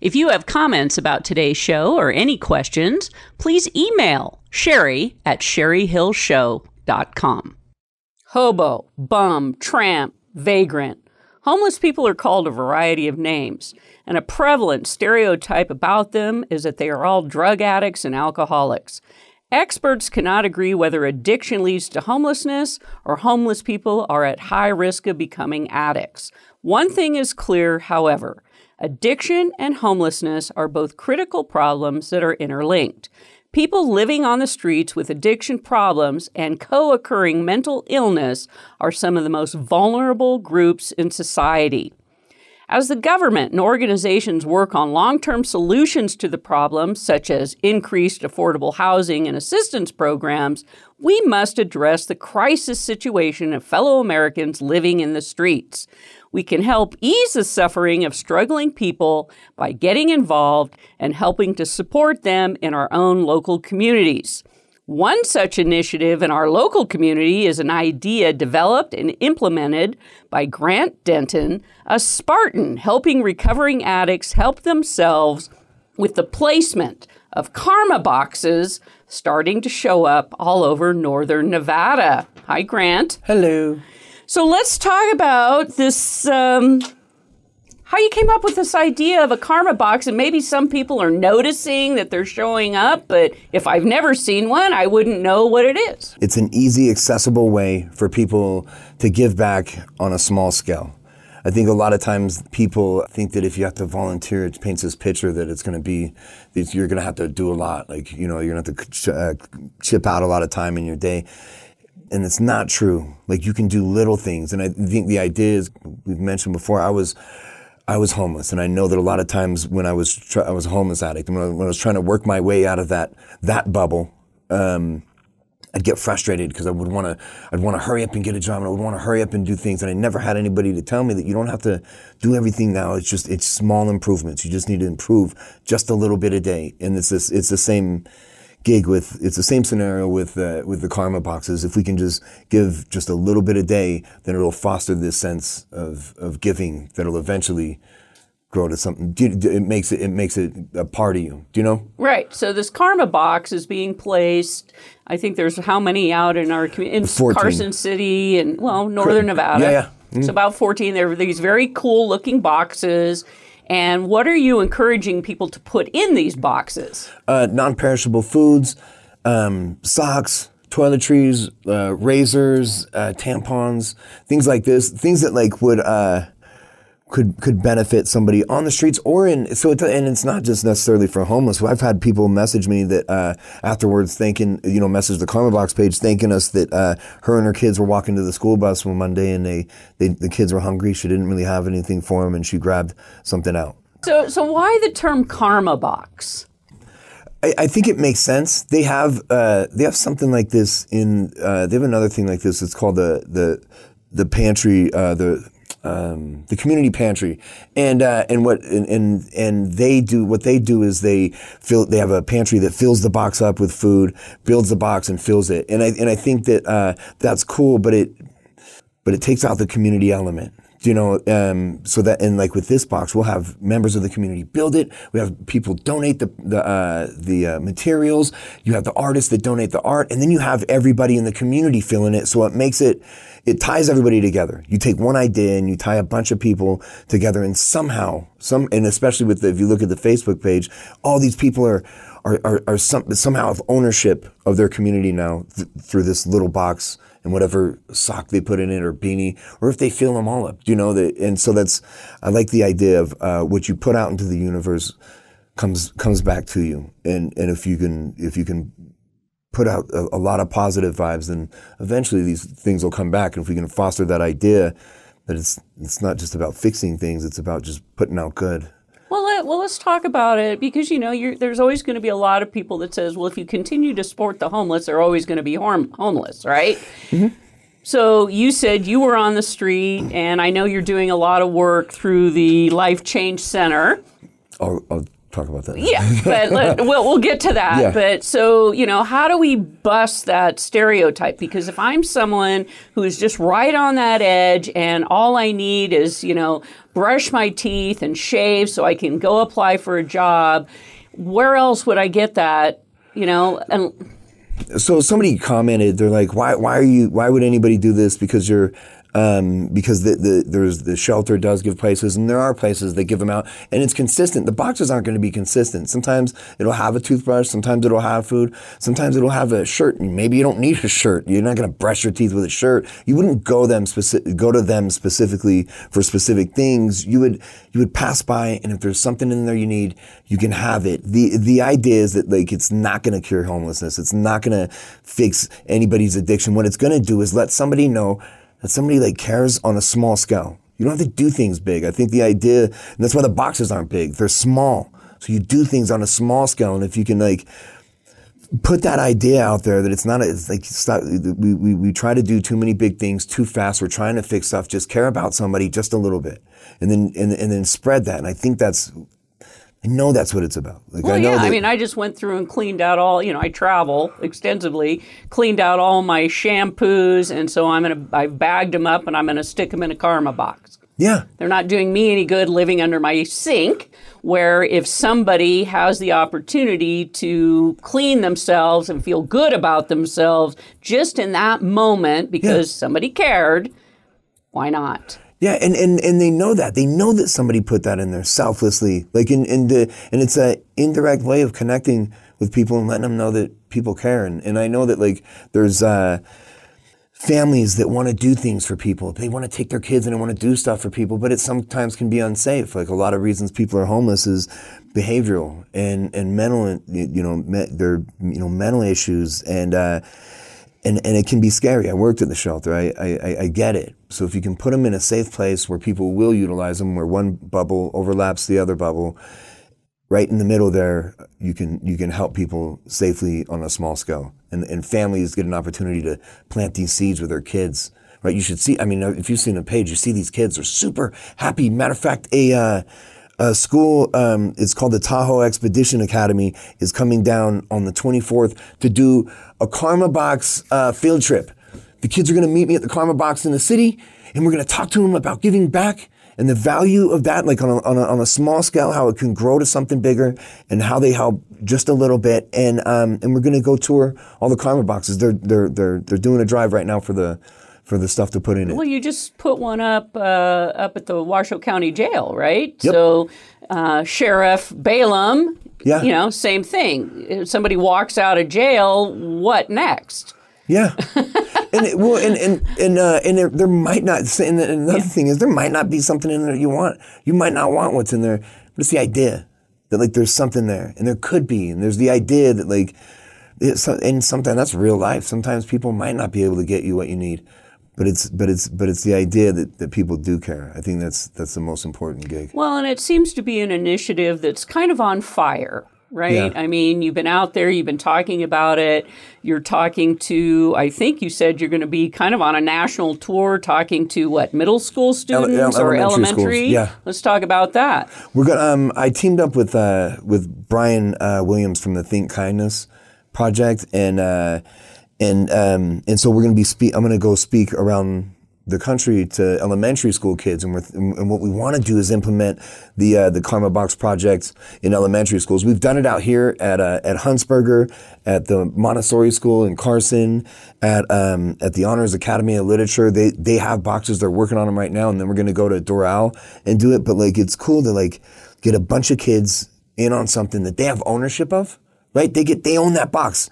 If you have comments about today's show or any questions, please email Sherry at sherryhillshow.com. Hobo, bum, tramp, vagrant. Homeless people are called a variety of names, and a prevalent stereotype about them is that they are all drug addicts and alcoholics. Experts cannot agree whether addiction leads to homelessness or homeless people are at high risk of becoming addicts. One thing is clear, however addiction and homelessness are both critical problems that are interlinked. People living on the streets with addiction problems and co occurring mental illness are some of the most vulnerable groups in society. As the government and organizations work on long term solutions to the problem, such as increased affordable housing and assistance programs, we must address the crisis situation of fellow Americans living in the streets. We can help ease the suffering of struggling people by getting involved and helping to support them in our own local communities. One such initiative in our local community is an idea developed and implemented by Grant Denton, a Spartan helping recovering addicts help themselves with the placement of karma boxes starting to show up all over northern Nevada. Hi, Grant. Hello. So let's talk about this. Um, how you came up with this idea of a karma box, and maybe some people are noticing that they're showing up, but if I've never seen one, I wouldn't know what it is. It's an easy, accessible way for people to give back on a small scale. I think a lot of times people think that if you have to volunteer, it paints this picture that it's going to be, that you're going to have to do a lot. Like, you know, you're going to have to uh, chip out a lot of time in your day and it's not true. Like you can do little things, and I think the idea is we've mentioned before. I was I was homeless, and I know that a lot of times when I was tr- I was a homeless addict, and when I, when I, was trying to work my way out of that that bubble, um, I'd get frustrated because I would want to I'd want to hurry up and get a job, and I would want to hurry up and do things, and I never had anybody to tell me that you don't have to do everything now. It's just it's small improvements. You just need to improve just a little bit a day, and it's this, it's the same gig with it's the same scenario with uh, with the karma boxes. If we can just give just a little bit a day, then it'll foster this sense of of giving that'll eventually grow to something. It makes it it makes it a part of you. Do you know? Right. So this karma box is being placed. I think there's how many out in our community in 14. Carson City and well northern Nevada. Yeah, yeah. Mm-hmm. It's about 14. There are these very cool looking boxes and what are you encouraging people to put in these boxes? Uh, non perishable foods, um, socks, toiletries, uh, razors, uh, tampons, things like this. Things that like would uh, could could benefit somebody on the streets or in so it, and it's not just necessarily for homeless. I've had people message me that uh, afterwards thanking you know message the Karma Box page thanking us that uh, her and her kids were walking to the school bus one Monday and they, they the kids were hungry. She didn't really have anything for them and she grabbed something out. So so why the term Karma Box? I, I think it makes sense. They have uh, they have something like this in uh, they have another thing like this. It's called the the the pantry uh, the um, the community pantry, and uh, and what and, and, and they do what they do is they fill they have a pantry that fills the box up with food, builds the box and fills it, and I and I think that uh, that's cool, but it but it takes out the community element you know, um, so that and like with this box, we'll have members of the community build it. We have people donate the the uh, the uh, materials. You have the artists that donate the art, and then you have everybody in the community filling it. So it makes it it ties everybody together. You take one idea and you tie a bunch of people together, and somehow some and especially with the, if you look at the Facebook page, all these people are are are, are some, somehow have ownership of their community now th- through this little box and whatever sock they put in it or beanie, or if they fill them all up, you know. That, and so that's I like the idea of uh, what you put out into the universe comes comes back to you, and and if you can if you can put out a, a lot of positive vibes, then eventually these things will come back. And if we can foster that idea that it's it's not just about fixing things, it's about just putting out good. Well, let, well, let's talk about it because you know there's always going to be a lot of people that says, well, if you continue to support the homeless, they're always going to be harm- homeless, right? Mm-hmm. So you said you were on the street, and I know you're doing a lot of work through the Life Change Center. Oh, oh talk about that. Yeah, but let, we'll, we'll get to that. Yeah. But so, you know, how do we bust that stereotype? Because if I'm someone who's just right on that edge and all I need is, you know, brush my teeth and shave so I can go apply for a job, where else would I get that? You know, and so somebody commented, they're like, why, why are you, why would anybody do this? Because you're, um, because the, the, there's the shelter does give places and there are places that give them out and it's consistent. The boxes aren't going to be consistent. Sometimes it'll have a toothbrush. Sometimes it'll have food. Sometimes it'll have a shirt. Maybe you don't need a shirt. You're not going to brush your teeth with a shirt. You wouldn't go them specific, go to them specifically for specific things. You would, you would pass by and if there's something in there you need, you can have it. The, the idea is that like it's not going to cure homelessness. It's not going to fix anybody's addiction. What it's going to do is let somebody know that somebody like cares on a small scale. You don't have to do things big. I think the idea, and that's why the boxes aren't big. They're small. So you do things on a small scale. And if you can like put that idea out there that it's not, a, it's like, we, we, we try to do too many big things too fast. We're trying to fix stuff. Just care about somebody just a little bit and then, and, and then spread that. And I think that's, I know that's what it's about. Like Well, I know yeah. that, I mean, I just went through and cleaned out all. You know, I travel extensively, cleaned out all my shampoos, and so I'm gonna. I bagged them up, and I'm gonna stick them in a karma box. yeah. They're not doing me any good living under my sink. Where if somebody has the opportunity to clean themselves and feel good about themselves just in that moment because somebody cared, why not? Yeah, and, and, and they know that. They know that somebody put that in there selflessly. Like in, in the, and it's a indirect way of connecting with people and letting them know that people care. And, and I know that like there's uh, families that want to do things for people. They want to take their kids and they want to do stuff for people, but it sometimes can be unsafe. Like a lot of reasons people are homeless is behavioral and, and mental, you know, me, their, you know, mental issues and, uh, and, and it can be scary. I worked at the shelter. I, I, I get it. So if you can put them in a safe place where people will utilize them, where one bubble overlaps the other bubble, right in the middle there, you can you can help people safely on a small scale, and and families get an opportunity to plant these seeds with their kids. Right? You should see. I mean, if you've seen a page, you see these kids are super happy. Matter of fact, a uh, a school, um, it's called the Tahoe Expedition Academy, is coming down on the 24th to do a Karma Box uh, field trip. The kids are going to meet me at the Karma Box in the city, and we're going to talk to them about giving back and the value of that, like on a, on a, on a small scale, how it can grow to something bigger, and how they help just a little bit. And um, and we're going to go tour all the Karma Boxes. They're they're they're they're doing a drive right now for the for the stuff to put in it. Well, you just put one up uh, up at the Washoe County Jail, right? Yep. So, uh, Sheriff Balaam, Yeah. you know, same thing. If somebody walks out of jail, what next? Yeah, and it, well, and and and uh, and there, there might not. And the- another thing is, there might not be something in there you want. You might not want what's in there, but it's the idea that like there's something there, and there could be, and there's the idea that like, it's, and sometimes that's real life. Sometimes people might not be able to get you what you need, but it's but it's but it's the idea that, that people do care. I think that's that's the most important gig. Well, and it seems to be an initiative that's kind of on fire, right? Yeah. I mean, you've been out there, you've been talking about it. You're talking to, I think you said you're going to be kind of on a national tour, talking to what middle school students or elementary schools, yeah. Let's talk about that. We're gonna. Um, I teamed up with uh, with Brian uh, Williams from the Think Kindness Project, and uh, and um, and so we're gonna be. Spe- I'm gonna go speak around the country to elementary school kids, and, we're and what we want to do is implement the uh, the Karma Box project in elementary schools. We've done it out here at uh, at Hunsberger, at the Montessori School in Carson, at um, at the Honors Academy of Literature. They they have boxes. They're working on them right now, and then we're gonna go to Doral and do it. But like, it's cool to like get a bunch of kids in on something that they have ownership of. Right? They get they own that box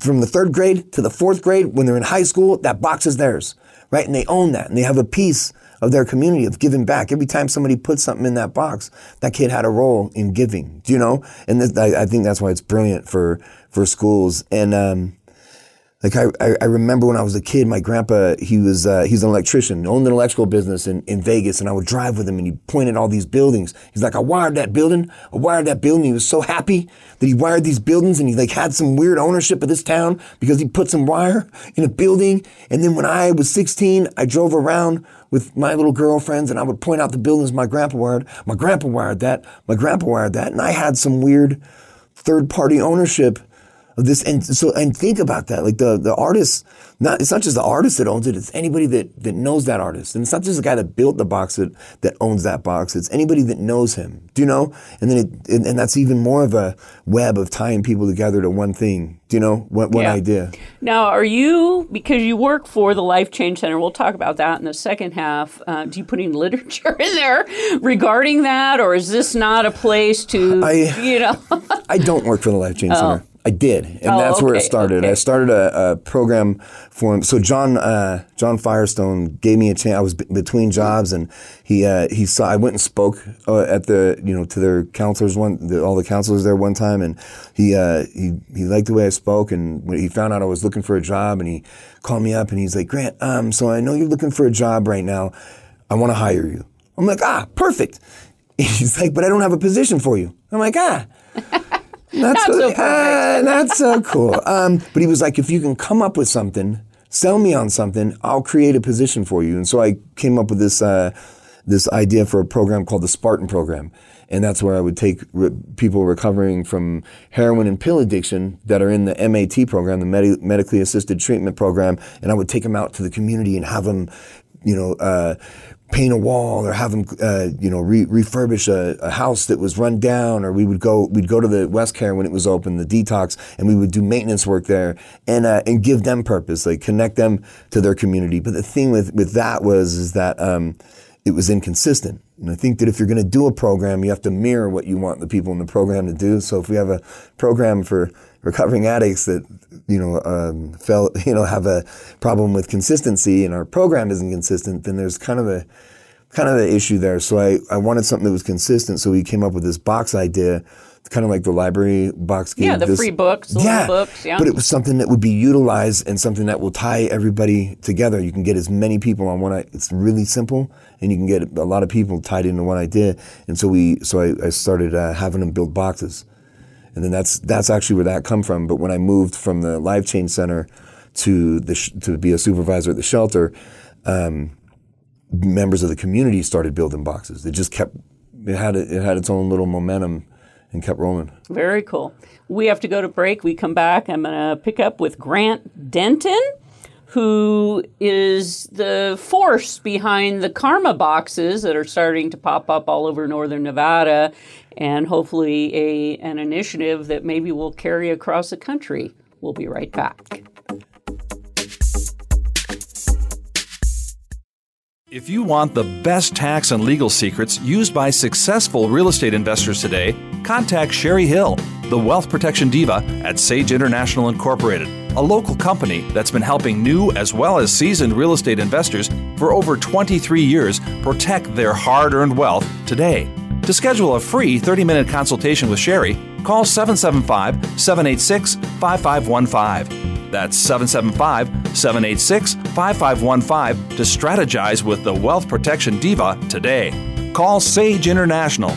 from the third grade to the fourth grade, when they're in high school, that box is theirs, right? And they own that, and they have a piece of their community of giving back. Every time somebody puts something in that box, that kid had a role in giving. Do you know? And this, I, I think that's why it's brilliant for for schools. And um, like I, I, remember when I was a kid, my grandpa, he was, uh, he's an electrician, owned an electrical business in, in Vegas, and I would drive with him and he pointed all these buildings. He's like, I wired that building, I wired that building. He was so happy that he wired these buildings and he like had some weird ownership of this town because he put some wire in a building. And then when I was 16, I drove around with my little girlfriends and I would point out the buildings my grandpa wired. My grandpa wired that. My grandpa wired that. And I had some weird third party ownership of this. And so, and think about that. Like the, the artist, not, it's not just the artist that owns it. It's anybody that, that knows that artist. And it's not just the guy that built the box that, that owns that box. It's anybody that knows him. Do you know? And then it, and, and that's even more of a web of tying people together to one thing. Do you know? One, one Yeah. idea. Now, are you, because you work for the Life Change Center, we'll talk about that in the second half. Uh, do you put any literature in there regarding that, or is this not a place to, I- you know? I don't work for the Life Change Center. I did, and Oh, that's where it started. okay. I started a, a program for him. So John uh, John Firestone gave me a chance. I was b- between jobs, and he uh, he saw. I went and spoke uh, at the you know to their counselors one the, all the counselors there one time, and he uh, he he liked the way I spoke, and when he found out I was looking for a job, and he called me up, and he's like, Grant, um, so I know you're looking for a job right now. I want to hire you. I'm like, ah, perfect. He's like, but I don't have a position for you. I'm like, ah. Not, so perfect. ah, not so cool. Um, but he was like, if you can come up with something, sell me on something, I'll create a position for you. And so I came up with this uh, this idea for a program called the Spartan Program, and that's where I would take re- people recovering from heroin and pill addiction that are in the MAT program, the Medi- medically assisted treatment program, and I would take them out to the community and have them, you know. Uh, paint a wall or have them, uh, you know, re- refurbish a, a house that was run down, or we would go, we'd go to the West Care when it was open, the detox, and we would do maintenance work there and uh, and give them purpose, like connect them to their community. But the thing with with that was is that um, it was inconsistent. And I think that if you're going to do a program, you have to mirror what you want the people in the program to do. So if we have a program for recovering addicts that you know um, fell, you know have a problem with consistency, and our program isn't consistent, then there's kind of a kind of an issue there. So I, I wanted something that was consistent. So we came up with this box idea, kind of like the library box gave Yeah, the this- free books, the little books, yeah. But it was something that would be utilized and something that will tie everybody together. You can get as many people on one. It's really simple, and you can get a lot of people tied into one idea. And so we, so I, I started uh, having them build boxes, and then that's that's actually where that come from. But when I moved from the Life Change Center to the sh- to be a supervisor at the shelter, um, members of the community started building boxes. It just kept it had it had its own little momentum and kept rolling. Very cool. We have to go to break. We come back. I'm going to pick up with Grant Denton, who is the force behind the karma boxes that are starting to pop up all over northern Nevada, and hopefully a an initiative that maybe will carry across the country. We'll be right back. If you want the best tax and legal secrets used by successful real estate investors today, contact Sherry Hill, the wealth protection diva at Sage International Incorporated, a local company that's been helping new as well as seasoned real estate investors for over 23 years protect their hard earned wealth today. To schedule a free 30 minute consultation with Sherry, call 775 786 5515. That's 775 786 5515 to strategize with the Wealth Protection Diva today. Call Sage International.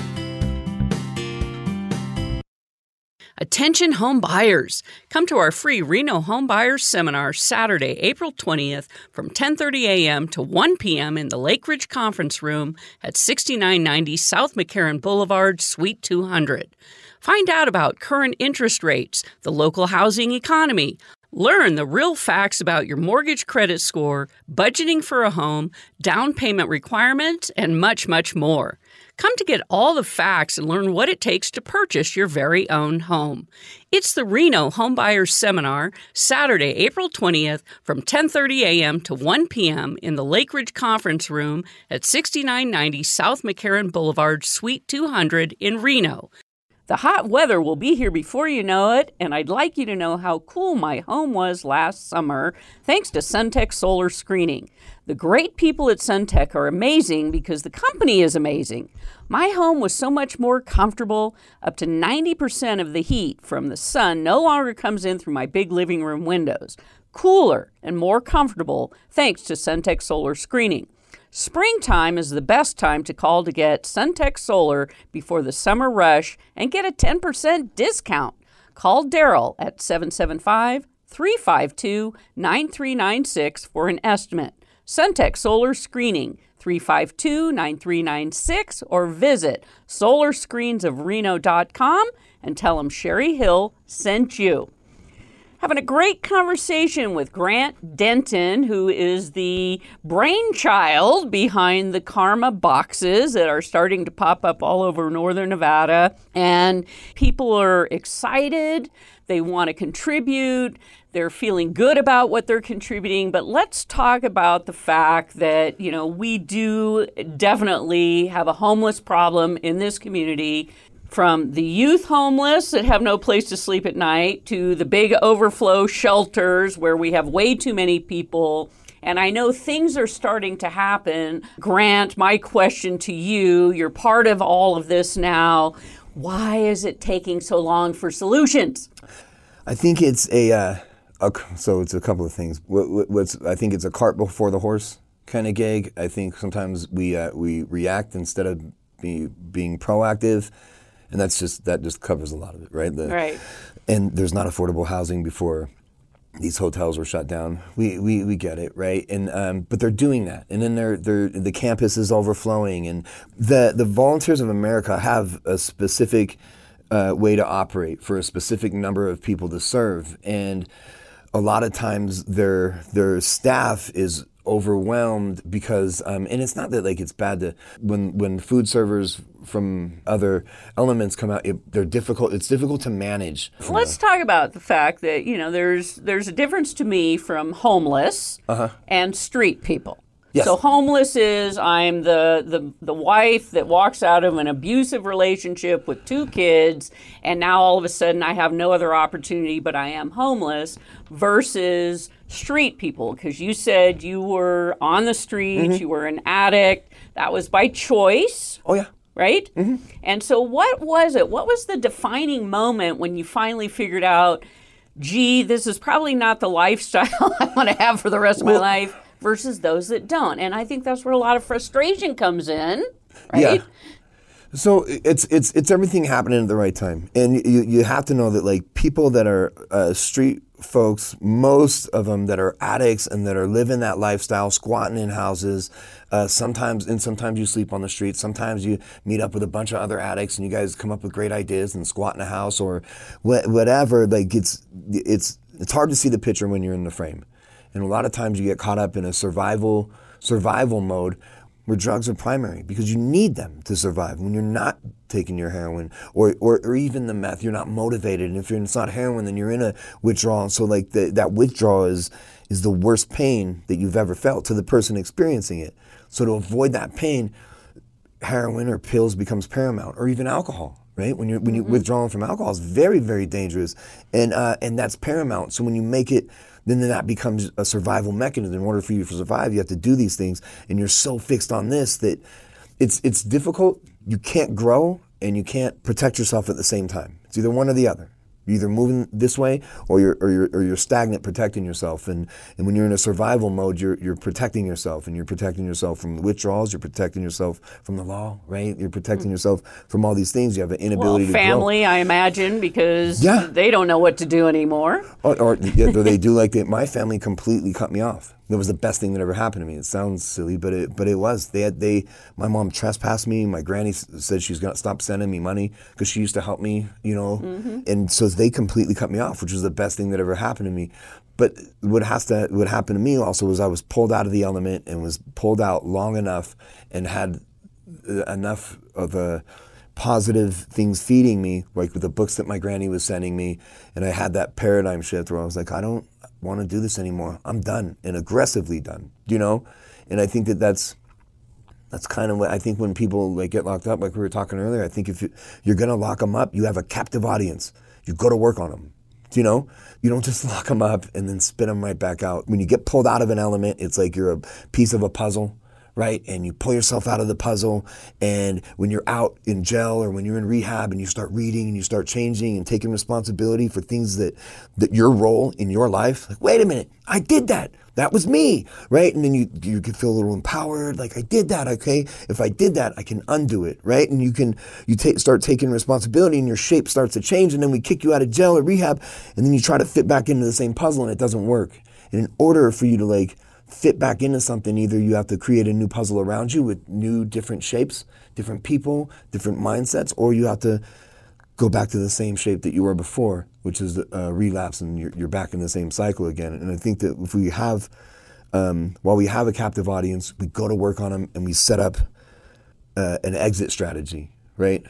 Attention home buyers. Come to our free Reno Home Buyers Seminar Saturday, April 20th from 10:30 a.m. to 1 p.m. in the Lake Ridge Conference Room at 6990 South McCarran Boulevard, Suite 200. Find out about current interest rates, the local housing economy, Learn the real facts about your mortgage credit score, budgeting for a home, down payment requirements, and much, much more. Come to get all the facts and learn what it takes to purchase your very own home. It's the Reno Homebuyers Seminar, Saturday, April 20th from 10:30 a.m. to 1 p.m. in the Lake Ridge Conference Room at 6990 South McCarran Boulevard, Suite 200 in Reno. The hot weather will be here before you know it, and I'd like you to know how cool my home was last summer thanks to Suntech Solar Screening. The great people at Suntech are amazing because the company is amazing. My home was so much more comfortable. Up to 90% of the heat from the sun no longer comes in through my big living room windows. Cooler and more comfortable thanks to Suntech Solar Screening. Springtime is the best time to call to get Suntech Solar before the summer rush and get a 10% discount. Call Daryl at 775 352 9396 for an estimate. Suntech Solar Screening, 352 9396, or visit solarscreensofreno.com and tell them Sherry Hill sent you having a great conversation with Grant Denton, who is the brainchild behind the Karma boxes that are starting to pop up all over northern Nevada. And people are excited, they want to contribute. They're feeling good about what they're contributing, but let's talk about the fact that, you know, we do definitely have a homeless problem in this community from the youth homeless that have no place to sleep at night to the big overflow shelters where we have way too many people. And I know things are starting to happen. Grant, my question to you you're part of all of this now. Why is it taking so long for solutions? I think it's a, uh, a so it's a couple of things. What, what's I think it's a cart before the horse kind of gig. I think sometimes we uh, we react instead of be, being proactive and that's just that just covers a lot of it, right? The, right. And there's not affordable housing before these hotels were shut down. We, we, we get it, right? And um, but they're doing that, and then they're, they're the campus is overflowing, and the the Volunteers of America have a specific uh, way to operate for a specific number of people to serve, and a lot of times their their staff is overwhelmed because um, and it's not that like it's bad to when when food servers from other elements come out it, they're difficult it's difficult to manage let's talk about the fact that you know there's there's a difference to me from homeless uh-huh. and street people Yes. So homeless is I'm the, the the wife that walks out of an abusive relationship with two kids and now all of a sudden I have no other opportunity but I am homeless versus street people because you said you were on the streets, mm-hmm. you were an addict. That was by choice. Oh yeah. Right? Mm-hmm. And so what was it? What was the defining moment when you finally figured out gee, this is probably not the lifestyle I want to have for the rest of well, my life? Versus those that don't. And I think that's where a lot of frustration comes in, right? Yeah. So it's it's it's everything happening at the right time, and you you have to know that like people that are uh, street folks, most of them that are addicts and that are living that lifestyle, squatting in houses. Uh, sometimes and sometimes you sleep on the street. Sometimes you meet up with a bunch of other addicts and you guys come up with great ideas and squat in a house or wh- whatever. Like it's it's it's hard to see the picture when you're in the frame. And a lot of times you get caught up in a survival survival mode where drugs are primary because you need them to survive. When you're not taking your heroin or, or, or even the meth, you're not motivated. And if you're, it's not heroin, then you're in a withdrawal. So like the, that withdrawal is, is the worst pain that you've ever felt to the person experiencing it. So to avoid that pain, heroin or pills becomes paramount or even alcohol right? When you're when you're mm-hmm. withdrawing from alcohol, it's very very dangerous, and uh, and that's paramount. So when you make it then that becomes a survival mechanism. In order for you to survive, you have to do these things, and you're so fixed on this that it's it's difficult. You can't grow and you can't protect yourself at the same time. It's either one or the other. You're either moving this way or you're, or you're, or you're stagnant protecting yourself. And, and when you're in a survival mode, you're, you're protecting yourself and you're protecting yourself from the withdrawals. You're protecting yourself from the law, right? You're protecting mm-hmm. yourself from all these things. You have an inability well, family, to I imagine, because yeah. they don't know what to do anymore. Or, or yeah, they do like they, my family completely cut me off that was the best thing that ever happened to me. It sounds silly, but it but it was. They had they my mom trespassed me. My granny said she's gonna stop sending me money because she used to help me, you know. Mm-hmm. And so they completely cut me off, which was the best thing that ever happened to me. But what has to what happened to me also was I was pulled out of the element and was pulled out long enough and had uh, enough of a positive things feeding me, like with the books that my granny was sending me, and I had that paradigm shift where I was like, I don't want to do this anymore. I'm done and aggressively done, you know? And I think that that's that's kind of what I think when people like get locked up, like we were talking earlier. I think if you, you're going to lock them up, you have a captive audience. You go to work on them. You know, you don't just lock them up and then spit them right back out. When you get pulled out of an element, it's like you're a piece of a puzzle right? And you pull yourself out of the puzzle. And when you're out in jail or when you're in rehab and you start reading and you start changing and taking responsibility for things that, that your role in your life, like, wait a minute, I did that. That was me, right? And then you you can feel a little empowered, like I did that. Okay, if I did that, I can undo it, right? And you can you start taking responsibility, and your shape starts to change. And then we kick you out of jail or rehab, and then you try to fit back into the same puzzle, and it doesn't work. And in order for you to like fit back into something, either you have to create a new puzzle around you with new, different shapes, different people, different mindsets, or you have to go back to the same shape that you were before, which is a relapse, and you're, you're back in the same cycle again. And I think that if we have, um, while we have a captive audience, we go to work on them and we set up uh, an exit strategy, right?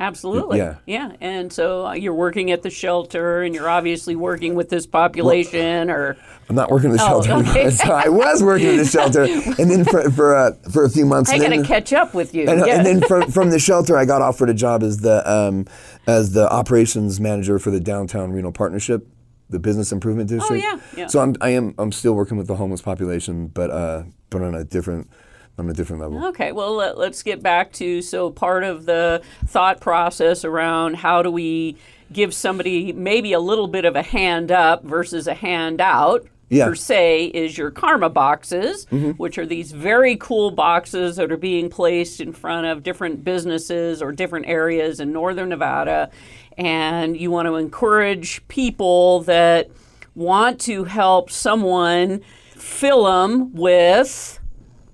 Absolutely. Yeah. Yeah. And so uh, you're working at the shelter and you're obviously working with this population or. I'm not working at the Oh, shelter. okay. so I was working at the shelter, and then for for, uh, for a few months. I got to catch up with you. and, uh, yeah. and then from, from the shelter, I got offered a job as the um, as the operations manager for the downtown Reno Partnership, the business improvement district. Oh, yeah, yeah. So I'm I am I'm still working with the homeless population, but uh, but on a different on a different level. Okay, well, let, us get back to so part of the thought process around how do we give somebody maybe a little bit of a hand up versus a hand out. Yeah. Per se, is your karma boxes, Mm-hmm. which are these very cool boxes that are being placed in front of different businesses or different areas in northern Nevada. And you want to encourage people that want to help someone fill them with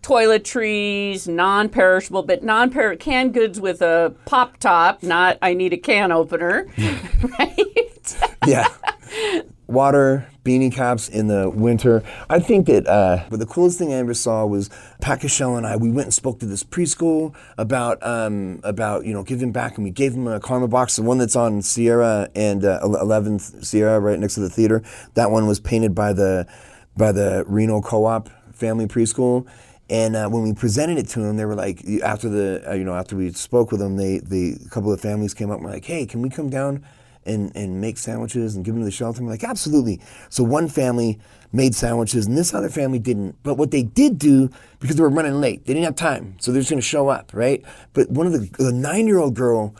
toiletries, non-perishable, but non-per canned goods with a pop top, not I need a can opener, right? yeah. Water, beanie caps in the winter. I think that, uh, but the coolest thing I ever saw was Pat Cashel and I. We went and spoke to this preschool about um, about you know giving back, and we gave them a karma box, the one that's on Sierra and uh, 11th Sierra, right next to the theater. That one was painted by the by the Reno Co-op Family Preschool. And uh, when we presented it to them, they were like, after the, uh, you know, after we spoke with them, they, they, a couple of families came up and were like, hey, can we come down and, and make sandwiches and give them to the shelter? And we're like, absolutely. So one family made sandwiches and this other family didn't. But what they did do, because they were running late, they didn't have time, so they're just gonna show up, right? But one of the, the nine year old girl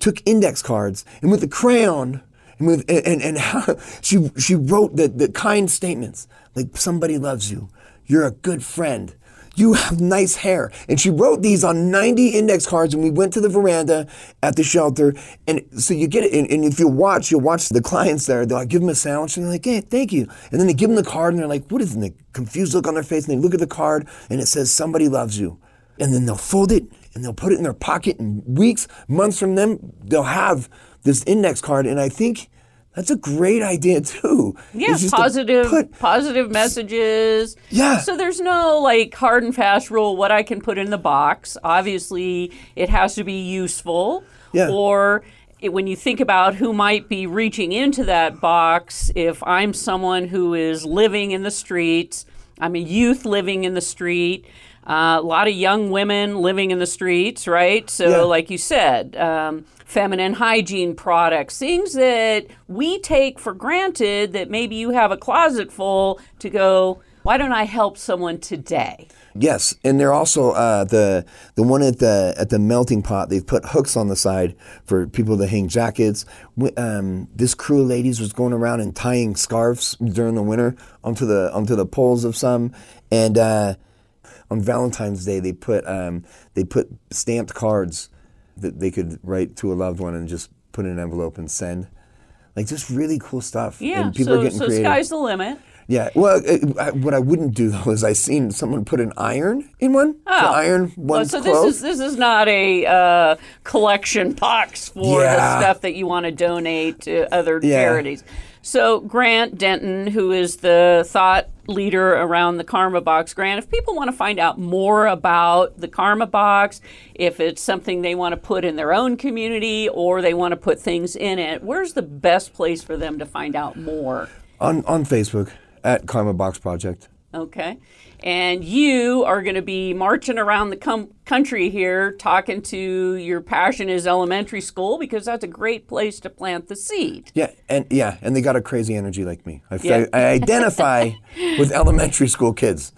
took index cards and with a crayon, and with and, and, and she she wrote the, the kind statements like somebody loves you, you're a good friend, you have nice hair. And she wrote these on 90 index cards, and we went to the veranda at the shelter. And so you get it, and, and if you watch, you'll watch the clients there. They'll give them a sandwich, and they're like, hey, thank you. And then they give them the card, and they're like, what is they confused look on their face, and they look at the card, and it says, somebody loves you. And then they'll fold it, and they'll put it in their pocket, and weeks, months from them, they'll have this index card. And I think that's a great idea, too. Yeah, positive, put- positive messages. Yeah. So there's no like hard and fast rule what I can put in the box. Obviously, it has to be useful. Yeah. Or it, when you think about who might be reaching into that box, if I'm someone who is living in the streets, I'm a youth living in the street. Uh, a lot of young women living in the streets, right? So, Yeah. like you said, um, feminine hygiene products, things that we take for granted that maybe you have a closet full to go, why don't I help someone today? Yes, and they're also uh, the the one at the at the melting pot. They've put hooks on the side for people to hang jackets. Wi- Um, this crew of ladies was going around and tying scarves during the winter onto the onto the poles of some. And uh, on Valentine's Day, they put um, they put stamped cards that they could write to a loved one and just put in an envelope and send. Like just really cool stuff. Yeah, and people so, are getting so creative. sky's the limit. Yeah. Well, uh, I, what I wouldn't do though is I seen someone put an iron in one to iron Well, one's Oh. so clothes. this is this is not a uh, collection box for Yeah. the stuff that you want to donate to other Yeah. charities. So Grant Denton, who is the thought leader around the Karma Box, Grant, if people want to find out more about the Karma Box, if it's something they want to put in their own community or they want to put things in it, where's the best place for them to find out more? on on Facebook at Karma Box Project. Okay. And you are going to be marching around the com- country here talking to your passion is elementary school because that's a great place to plant the seed. Yeah, and yeah, and they got a crazy energy like me. I, Yeah. I identify with elementary school kids.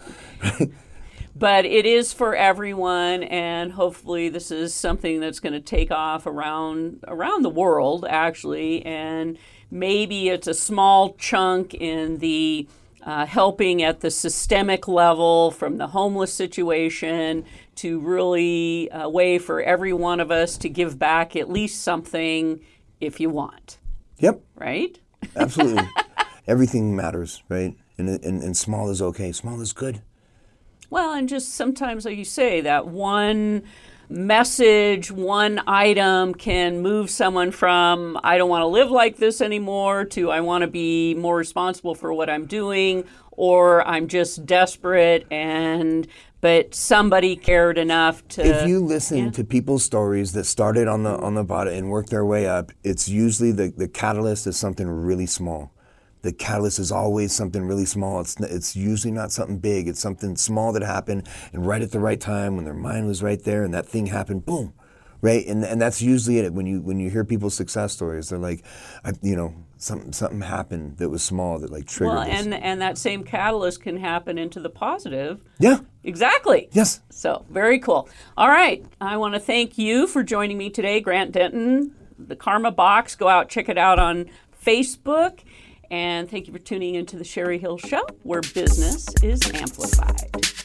But it is for everyone and hopefully this is something that's going to take off around around the world actually and maybe it's a small chunk in the uh, helping at the systemic level from the homeless situation to really a way for every one of us to give back at least something if you want, Yep, right? absolutely. Everything matters, right? and, and and small is okay. Small is good. Well, and just sometimes, like you say, that one message, one item can move someone from I don't want to live like this anymore to I want to be more responsible for what I'm doing or I'm just desperate and but somebody cared enough to if you listen to people's stories that started on the on the bottom and worked their way up, it's usually the, the catalyst is something really small. The catalyst is always something really small. It's it's usually not something big. It's something small that happened and right at the right time when their mind was right there and that thing happened. Boom, right? And and that's usually it. When you when you hear people's success stories, they're like, I, you know, something something happened that was small that like triggered. well, this. and and that same catalyst can happen into the positive. yeah, Exactly. yes. So, very cool. All right. I want to thank you for joining me today, Grant Denton, the Karma Box. Go out, check it out on Facebook. And thank you for tuning into the Sherry Hill Show, where business is amplified.